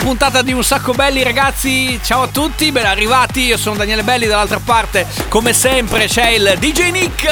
puntata di Un Sacco Belli ragazzi, ciao a tutti, ben arrivati, io sono Daniele Belli, dall'altra parte come sempre c'è il DJ Nick.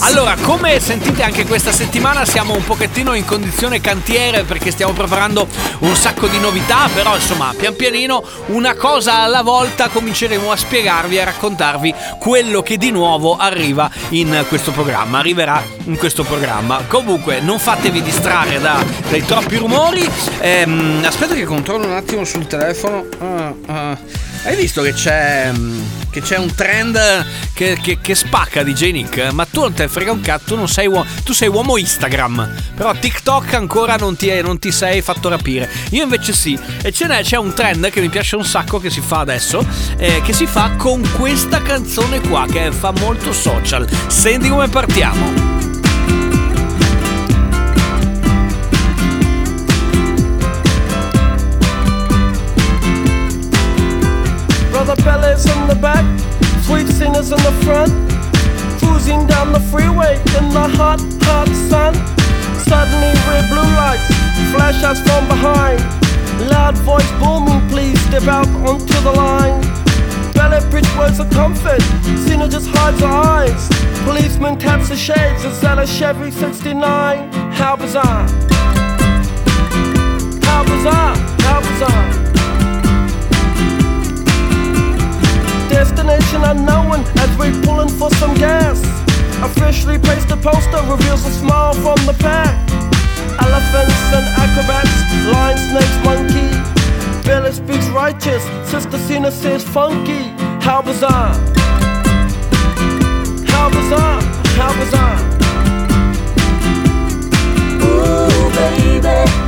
Allora, come sentite anche questa settimana siamo un pochettino in condizione cantiere perché stiamo preparando un sacco di novità, però insomma pian pianino una cosa alla volta cominceremo a spiegarvi e a raccontarvi quello che di nuovo arriva in questo programma, arriverà in questo programma. Comunque non fatevi distrarre da, dai troppi rumori, ehm, aspetta che controllo un attimo sul telefono. Uh, uh. Hai visto che c'è, mm, che c'è un trend che, che, che, spacca di J Nick? Ma tu non te frega un cazzo, tu, non sei uomo, tu sei uomo Instagram. Però TikTok ancora non ti, è, non ti sei fatto rapire. Io invece sì. E ce n'è, c'è un trend che mi piace un sacco che si fa adesso. Eh, che si fa con questa canzone qua che fa molto social. Senti come partiamo. Front. Cruising down the freeway in the hot, hot sun. Suddenly, red blue lights flash us from behind. Loud voice booming, please step out onto the line. Ballet bridge words of comfort, Cena just hides her eyes. Policeman taps the shades, is that a Chevy 69? How bizarre! How bizarre! How bizarre! Destination unknown as we pulling for some gas. Officially placed a poster reveals a smile from the pack. Elephants and acrobats, lion, snakes, monkey. Billy speaks righteous, Sister Cena says funky. How bizarre! How bizarre! How bizarre! Ooh, baby.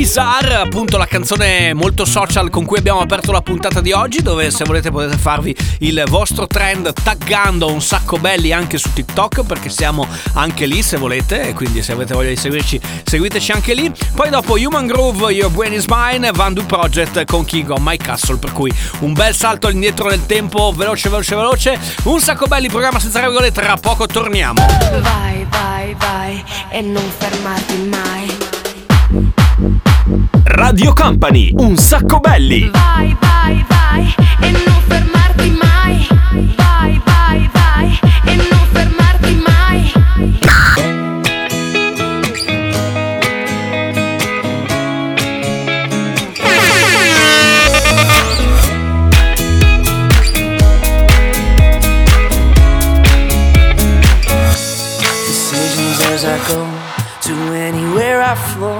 Bizarre, appunto la canzone molto social con cui abbiamo aperto la puntata di oggi, dove se volete potete farvi il vostro trend taggando un sacco belli anche su TikTok, perché siamo anche lì se volete, e quindi se avete voglia di seguirci, seguiteci anche lì. Poi dopo Human Groove, Your Brain is Mine, Vandu Project con King of My Castle, per cui un bel salto indietro nel tempo, veloce, veloce, veloce. Un sacco belli, programma senza regole, tra poco torniamo. Vai, vai, vai e non fermarti mai. Radio Company, un sacco belli. Vai, vai, vai e non fermarti mai. Vai, vai, vai e non fermarti mai. decisions as I go to anywhere I flow.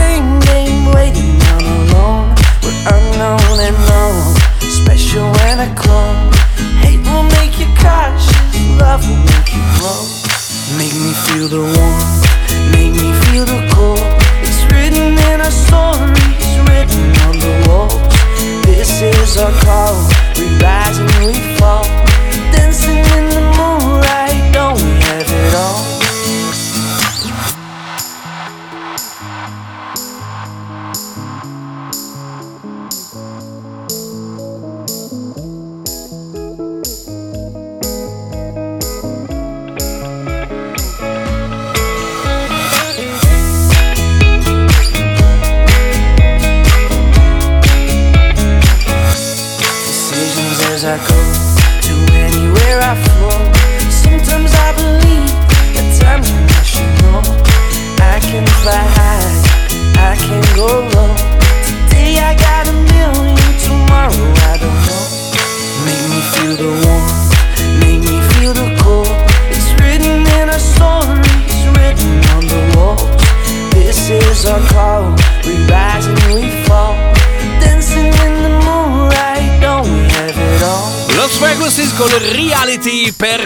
Same game, waiting on alone. We're unknown and known, special and a clone. Hate will make you cautious, love will make you grow. Make me feel the warmth, make me feel the cold. It's written in our stories, written on the walls. This is our call, we rise and we fall. Dancing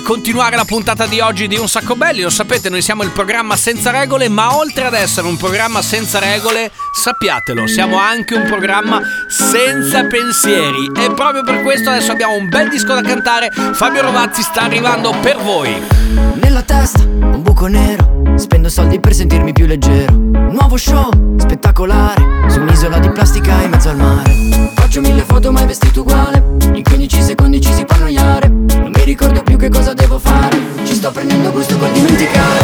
continuare la puntata di oggi di Un Sacco Belli. Lo sapete, noi siamo il programma senza regole, ma oltre ad essere un programma senza regole, sappiatelo, siamo anche un programma senza pensieri. E proprio per questo adesso abbiamo un bel disco da cantare. Fabio Rovazzi sta arrivando per voi. Nella testa un buco nero Spendo soldi per sentirmi più leggero Nuovo show, spettacolare Su un'isola di plastica in mezzo al mare Faccio mille foto mai vestito uguale sto prendendo gusto col dimenticare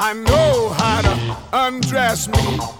I know how to undress me.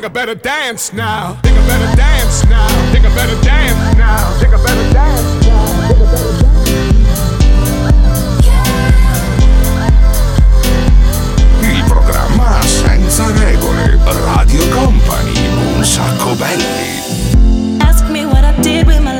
Think I better dance now. Think I better dance now. Think I better dance now. Think I better dance now. Think I better dance. Il programma senza regole. Radio Company, un sacco belli. Ask me what I did with my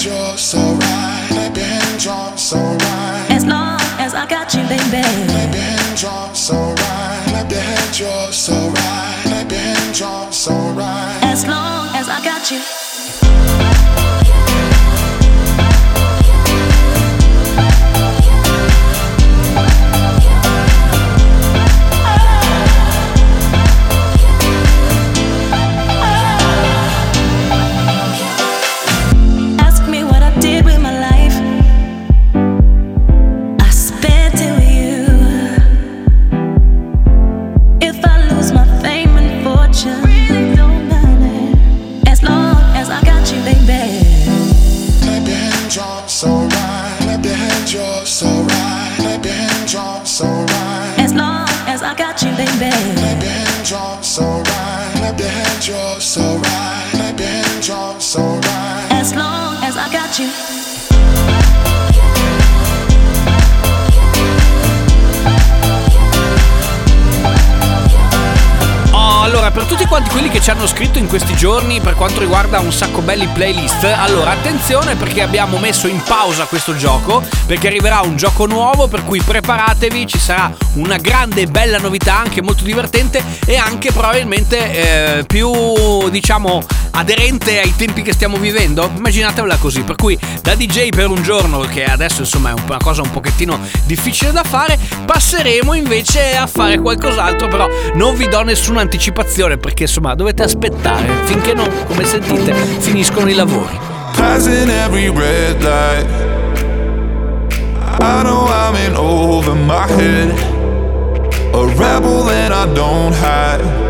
Clap you're so right. Clap your hands, you're so right. As long as I got you, baby. Clap your hands, you're so right. Clap your hands, you're so right. Clap your hands, you're so right. As long as I got you. Hanno scritto in questi giorni per quanto riguarda un sacco belli playlist, allora attenzione perché abbiamo messo in pausa questo gioco, perché arriverà un gioco nuovo, per cui preparatevi, ci sarà una grande e bella novità, anche molto divertente e anche probabilmente eh, più, diciamo, aderente ai tempi che stiamo vivendo. Immaginatevela così, per cui da DJ per un giorno, che adesso insomma è un- una cosa un pochettino difficile da fare, passeremo invece a fare qualcos'altro, però non vi do nessuna anticipazione perché insomma dovete aspettare finché non, come sentite, finiscono i lavori. Passing every red light. I know I'm in over my head. A rebel and I don't hide.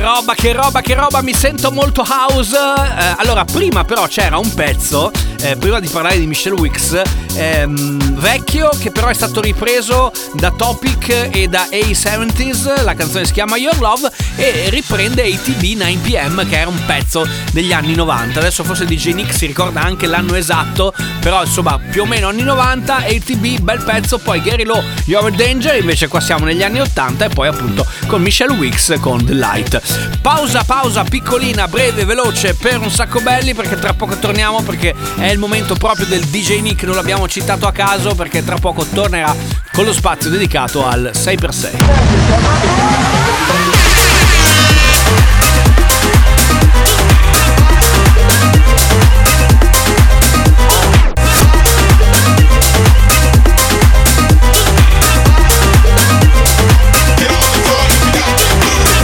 Roba, che roba, che roba, mi sento molto house. Eh, allora, prima però c'era un pezzo, eh, prima di parlare di Michelle Wicks, ehm, vecchio, che però è stato ripreso da Topic e da A70s, la canzone si chiama Your Love, e riprende ATB 9pm, che era un pezzo degli anni 90. Adesso forse DJ Nick si ricorda anche l'anno esatto, però insomma più o meno anni 90, ATB, bel pezzo, poi Gary Lowe, You're a Danger, invece qua siamo negli anni 80 e poi appunto con Michelle Wicks con The Light. Pausa, pausa, piccolina, breve, veloce per un sacco belli perché tra poco torniamo perché è il momento proprio del DJ Nick, non l'abbiamo citato a caso perché tra poco tornerà con lo spazio dedicato al 6x6.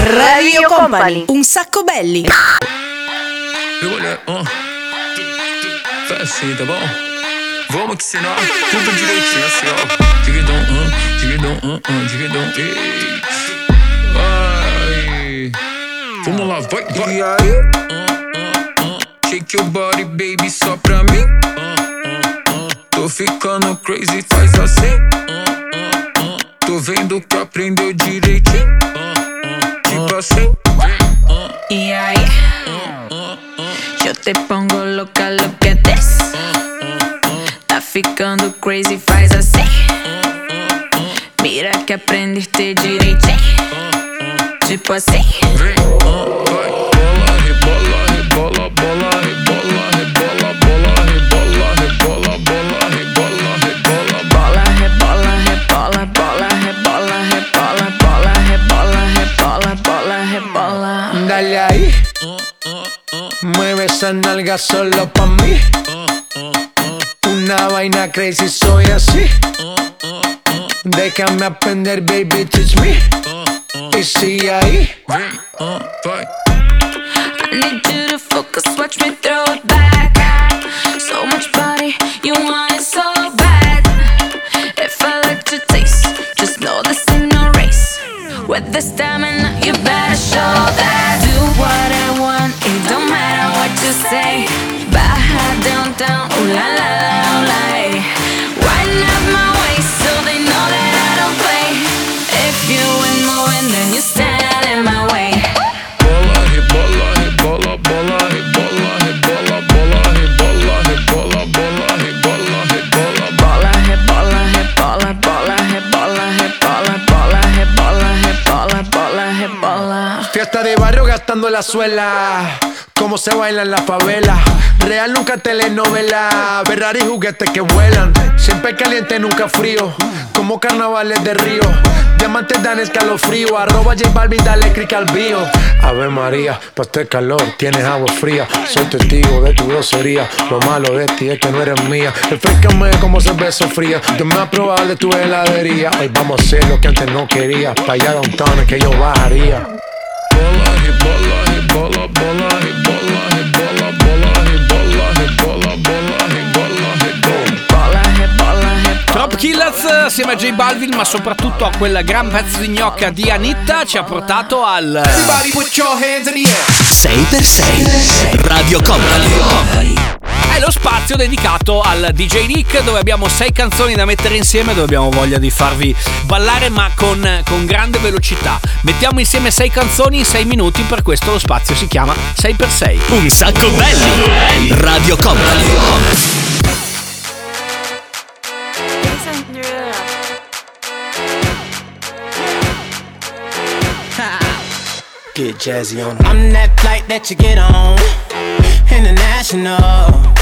Radio Company. Un sacco belli. Fast d'abord. Vamos que senão tudo direitinho assim, ó. Dividão, um, dividão, um, um, dividão, ei. Vai. Vamos lá, vai, vai. E aí? Shake your body, baby, só pra mim. Tô ficando crazy, faz assim. Tô vendo que aprendeu direitinho. Tipo assim. Y ahí yo te pongo loca, look Tá ficando crazy, faz assim. Mira que aprender ter direito. Tipo assim. Vem, rebola, rebola, rebola. Esa nalga solo pa' mí. Una vaina crazy, soy así. Déjame aprender, baby, teach me. Y sigue ahí. I need you to focus, watch me throw it back. So much body, you want it so bad. If I like your taste, just know this ain't no race. With the stamina, you better show that. say Baja downtown, ooh la la la, ooh la hey. Wind up my waist so they know that I don't play If you ain't moving then you stand in my way Bola, hey, bola, hey, bola, bola, hey, bola, hey, bola, bola, hey, bola, hey, bola, bola, hey, bola, hey, bola Bola, hey, bola, hey, bola, bola, hey, bola, hey, bola, bola, hey, bola, hey, bola, bola, hey, bola Fiesta de barrio gastando la suela Cómo se baila en la favela. Real nunca telenovela. Ferrari juguetes que vuelan. Siempre caliente, nunca frío. Como carnavales de río. Diamantes dan escalofrío. Arroba J Balvin, dale click al bio. Ave María, pa' este calor tienes agua fría. Soy testigo de tu grosería. Lo malo de ti es que no eres mía. Refrescame como cerveza fría. Dame a probar de tu heladería. Hoy vamos a hacer lo que antes no quería. Pa' allá downtown es que yo bajaría. Trop Killers assieme a J Balvin, ma soprattutto a quel gran pezzo di gnocca di Anitta ci ha portato al 6x6 Radio Company è lo spazio dedicato al DJ Nick dove abbiamo sei canzoni da mettere insieme dove abbiamo voglia di farvi ballare ma con, con grande velocità. Mettiamo insieme sei canzoni in sei minuti, per questo lo spazio si chiama 6x6. Un sacco belli Radio Company Get jazzy on I'm that flight that you get on. International.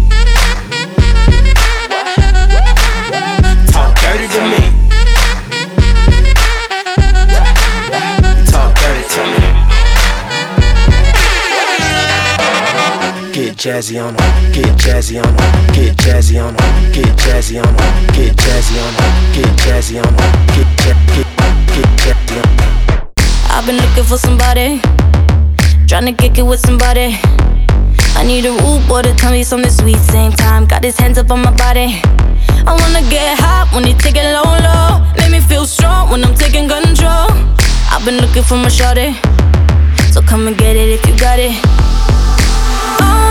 jazzy on her, get jazzy on her, get jazzy on her, get jazzy on her, get jazzy on her, get jazzy on her, get jazzy get jazzy on I've been looking for somebody, trying to kick it with somebody. I need a rude boy to tell me something sweet. Same time, got his hands up on my body. I wanna get hot when they taking low low. Make me feel strong when I'm taking control. I've been looking for my shorty, so come and get it if you got it. Oh.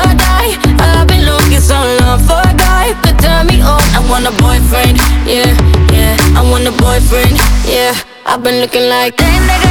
want a boyfriend, yeah, yeah. I want a boyfriend, yeah. I've been looking like.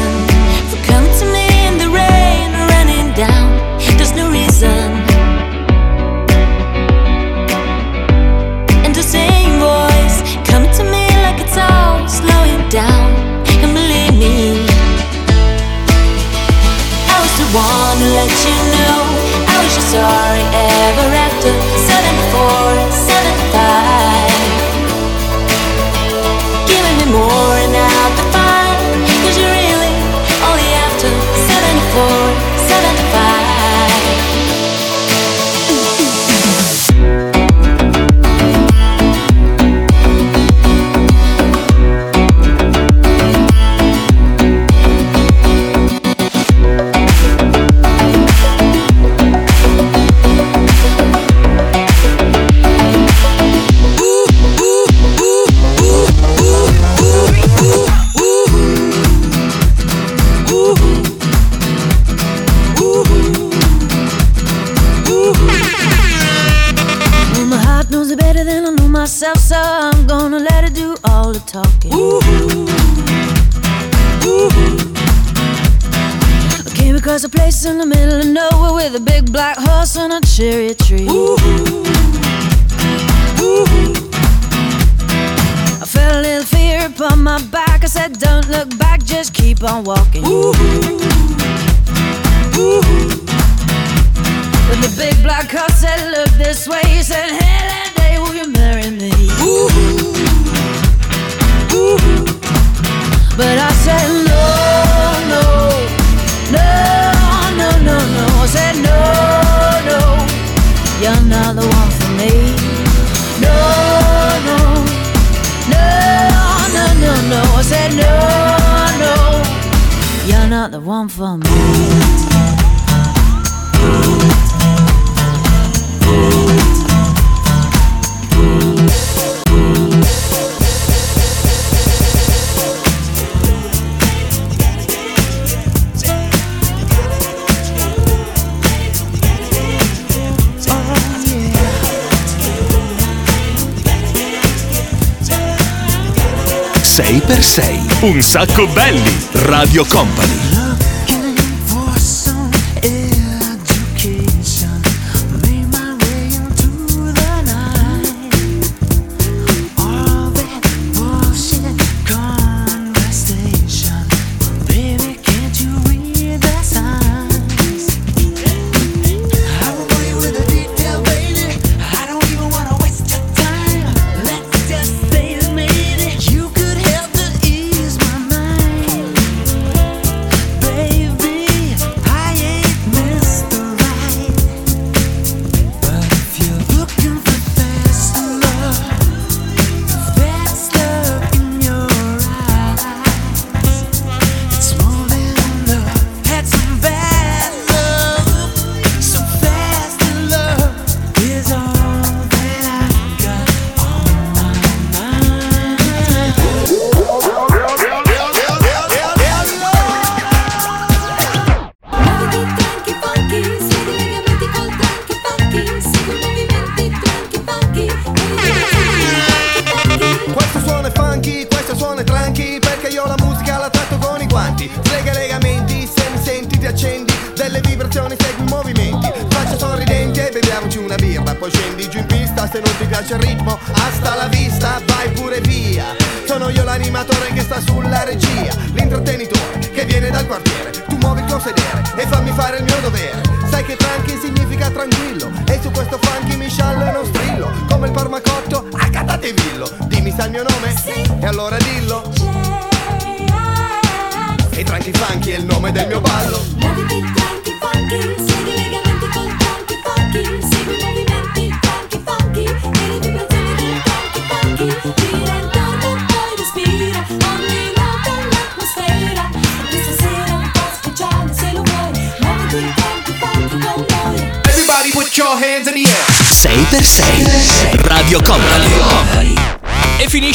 cherry tree. not the one for me. per sei, Un sacco belli, Radio Company.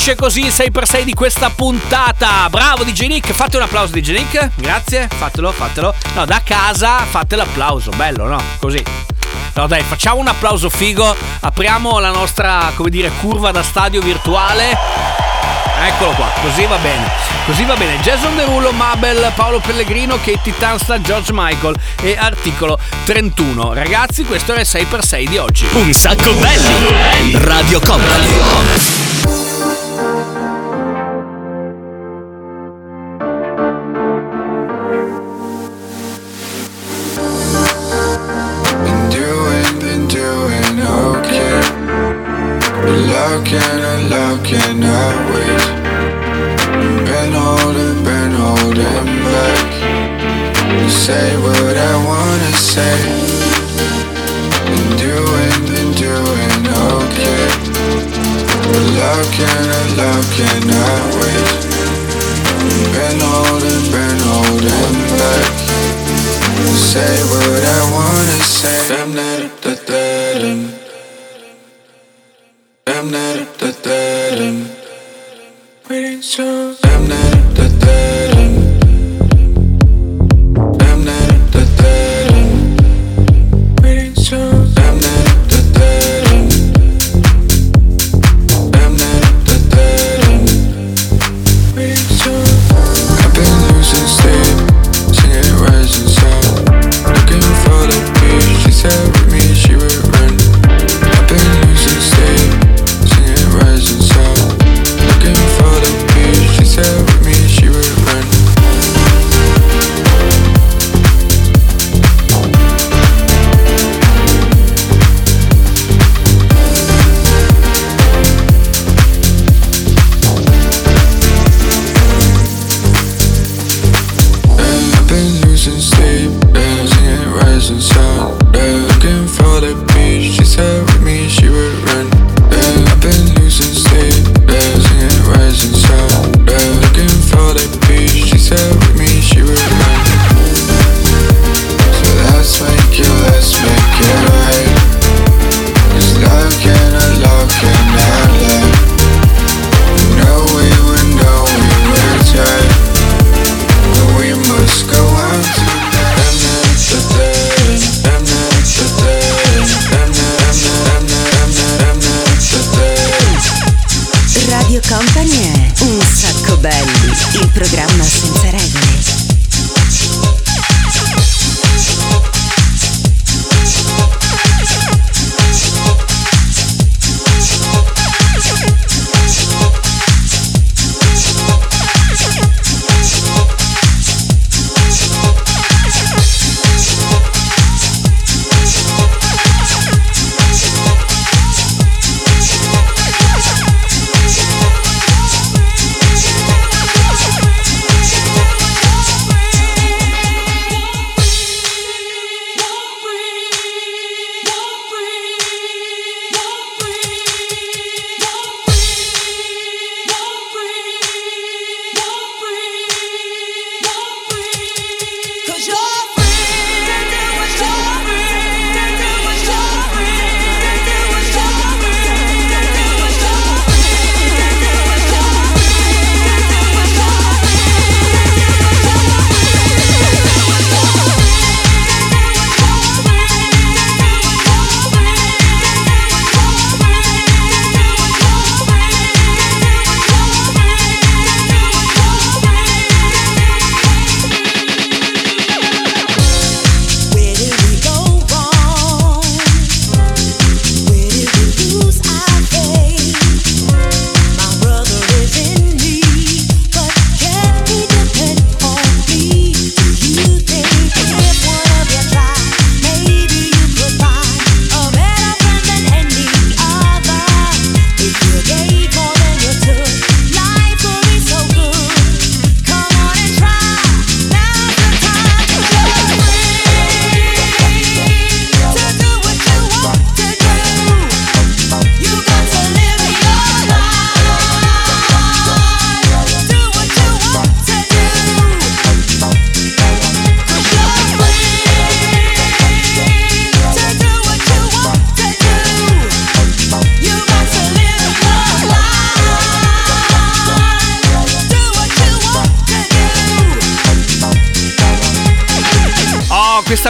finisce così il 6x6 di questa puntata. Bravo DJ Nick, fate un applauso DJ Nick. Grazie, fatelo, fatelo. No, da casa fate l'applauso, bello, no? Così. No dai, facciamo un applauso figo. Apriamo la nostra, come dire, curva da stadio virtuale. Eccolo qua, così va bene. Così va bene. Jason Derulo, Mabel, Paolo Pellegrino, Katie Tansta, George Michael e articolo 31. Ragazzi, questo era il 6x6 di oggi. Un sacco belli! Radio Company. Thank you.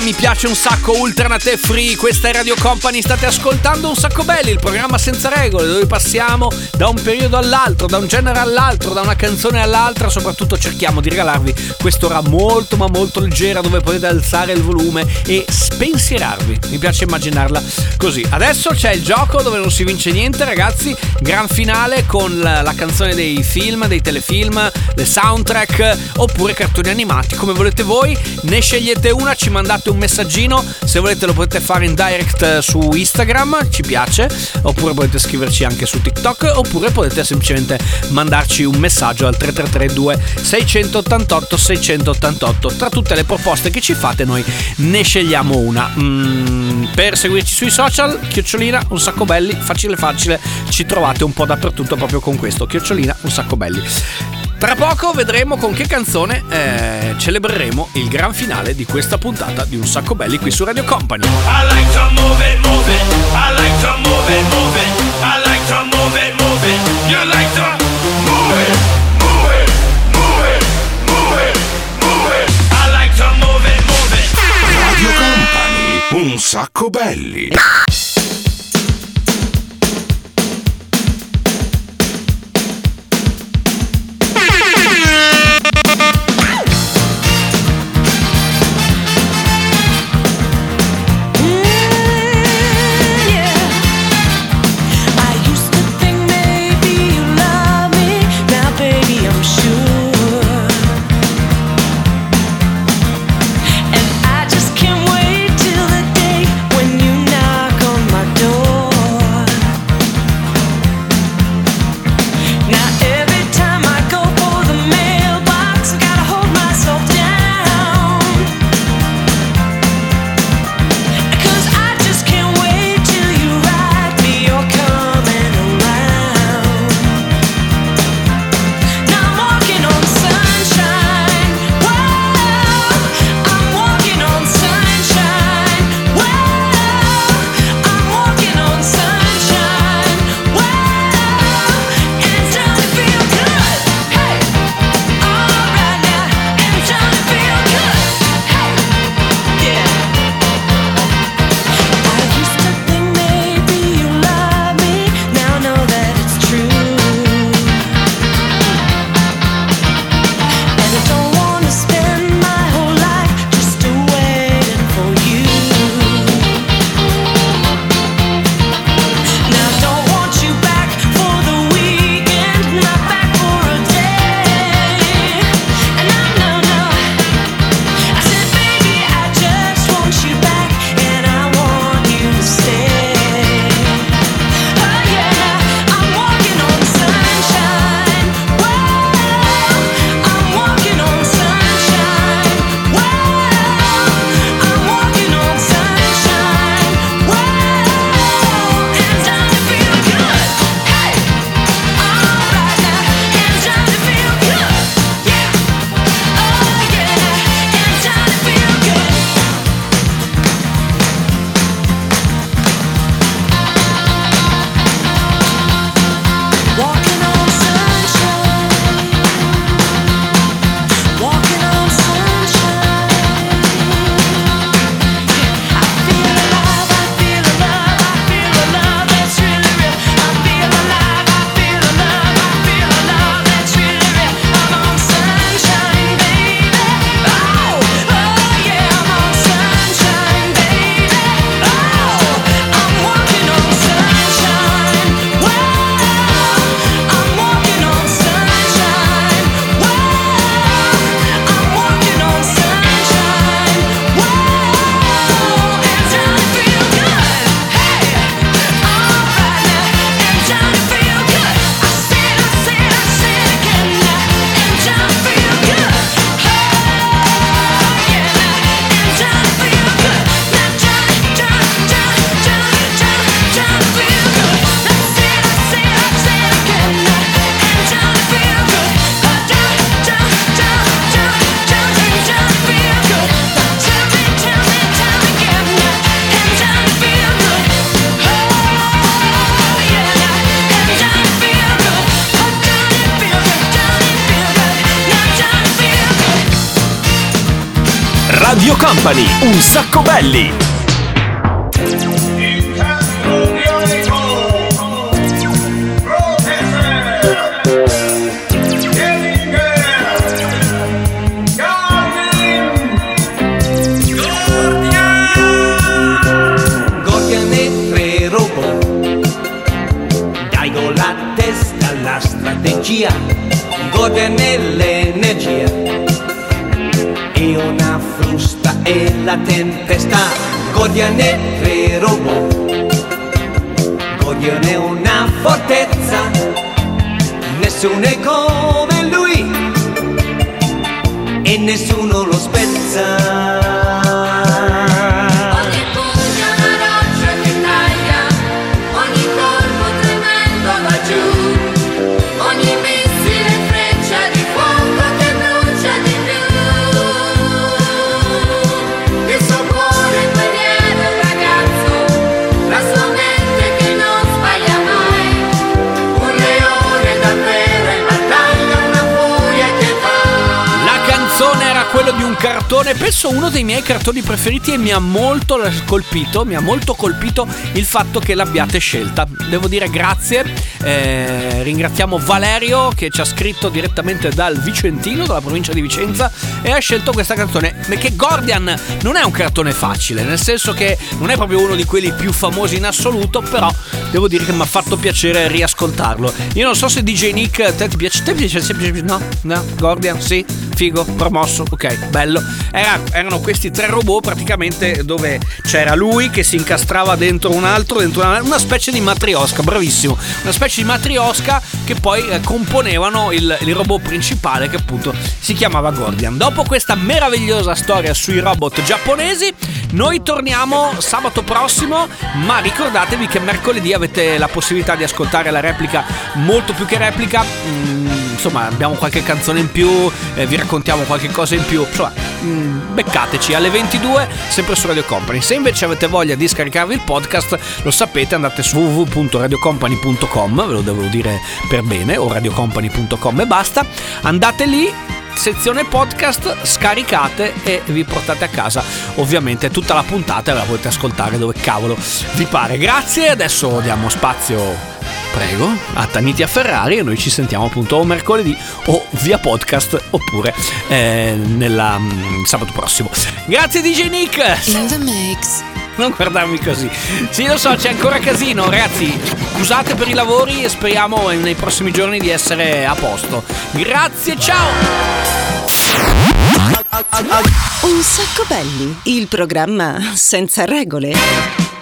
Mi piace un sacco, Ultranate Free, questa è Radio Company, state ascoltando Un Sacco Belli, il programma senza regole, dove passiamo da un periodo all'altro, da un genere all'altro, da una canzone all'altra, soprattutto cerchiamo di regalarvi quest'ora molto ma molto leggera dove potete alzare il volume e spensierarvi. Mi piace immaginarla così. Adesso c'è il gioco dove non si vince niente, ragazzi, gran finale con la, la canzone dei film, dei telefilm, le soundtrack oppure cartoni animati, come volete voi. Ne scegliete una, ci mandate un messaggino, se volete lo potete fare in direct eh, su Instagram, ci piace, oppure potete scriverci anche su TikTok, oppure potete semplicemente mandarci un messaggio al 3332 688 688. Tra tutte le proposte che ci fate noi ne scegliamo una. Mm, per seguirci sui social, chiocciolina, un sacco belli, facile facile, ci trovate un po' dappertutto proprio con questo, chiocciolina, un sacco belli. Tra poco vedremo con che canzone eh, celebreremo il gran finale di questa puntata di Un Sacco Belli qui su Radio Company. I like to Company, un sacco belli. Gordian e Dai con la testa alla strategia la tempesta Gordian e tre robot Gordian è una fortezza Nessuno è come lui E nessuno lo spezza cartone, penso uno dei miei cartoni preferiti e mi ha molto colpito, mi ha molto colpito il fatto che l'abbiate scelta. Devo dire grazie, eh, ringraziamo Valerio che ci ha scritto direttamente dal Vicentino, dalla provincia di Vicenza e ha scelto questa canzone. Perché Gordian non è un cartone facile, nel senso che non è proprio uno di quelli più famosi in assoluto, però devo dire che mi ha fatto piacere riascoltarlo. Io non so se DJ Nick te ti piace, te piace, no? No? Gordian? Sì? Figo? Promosso? Ok, bello. Era- erano questi tre robot praticamente dove c'era lui che si incastrava dentro un altro, dentro una, una specie di matriosca, bravissimo. Una specie di matriosca che poi eh, componevano il, il robot principale che appunto si chiamava Gordian. Dopo questa meravigliosa storia sui robot giapponesi, noi torniamo sabato prossimo, ma ricordatevi che mercoledì avete la possibilità di ascoltare la replica, molto più che replica. mm, insomma, abbiamo qualche canzone in più, eh, vi raccontiamo qualche cosa in più. Insomma, mm, beccateci alle 22, sempre su Radio Company. Se invece avete voglia di scaricarvi il podcast, lo sapete, andate su www.radiocompany.com, ve lo devo dire per bene, o radiocompany.com e basta. Andate lì, sezione podcast, scaricate e vi portate a casa ovviamente tutta la puntata la potete ascoltare dove cavolo vi pare. Grazie, adesso diamo spazio. Prego, a Tanitia Ferrari e noi ci sentiamo appunto o mercoledì o via podcast oppure eh, nella, mm, sabato prossimo. Grazie DJ Nick! In the mix. Non guardarmi così. Sì, lo so, c'è ancora casino, ragazzi. Scusate per i lavori e speriamo nei prossimi giorni di essere a posto. Grazie, ciao! Un sacco belli, il programma senza regole.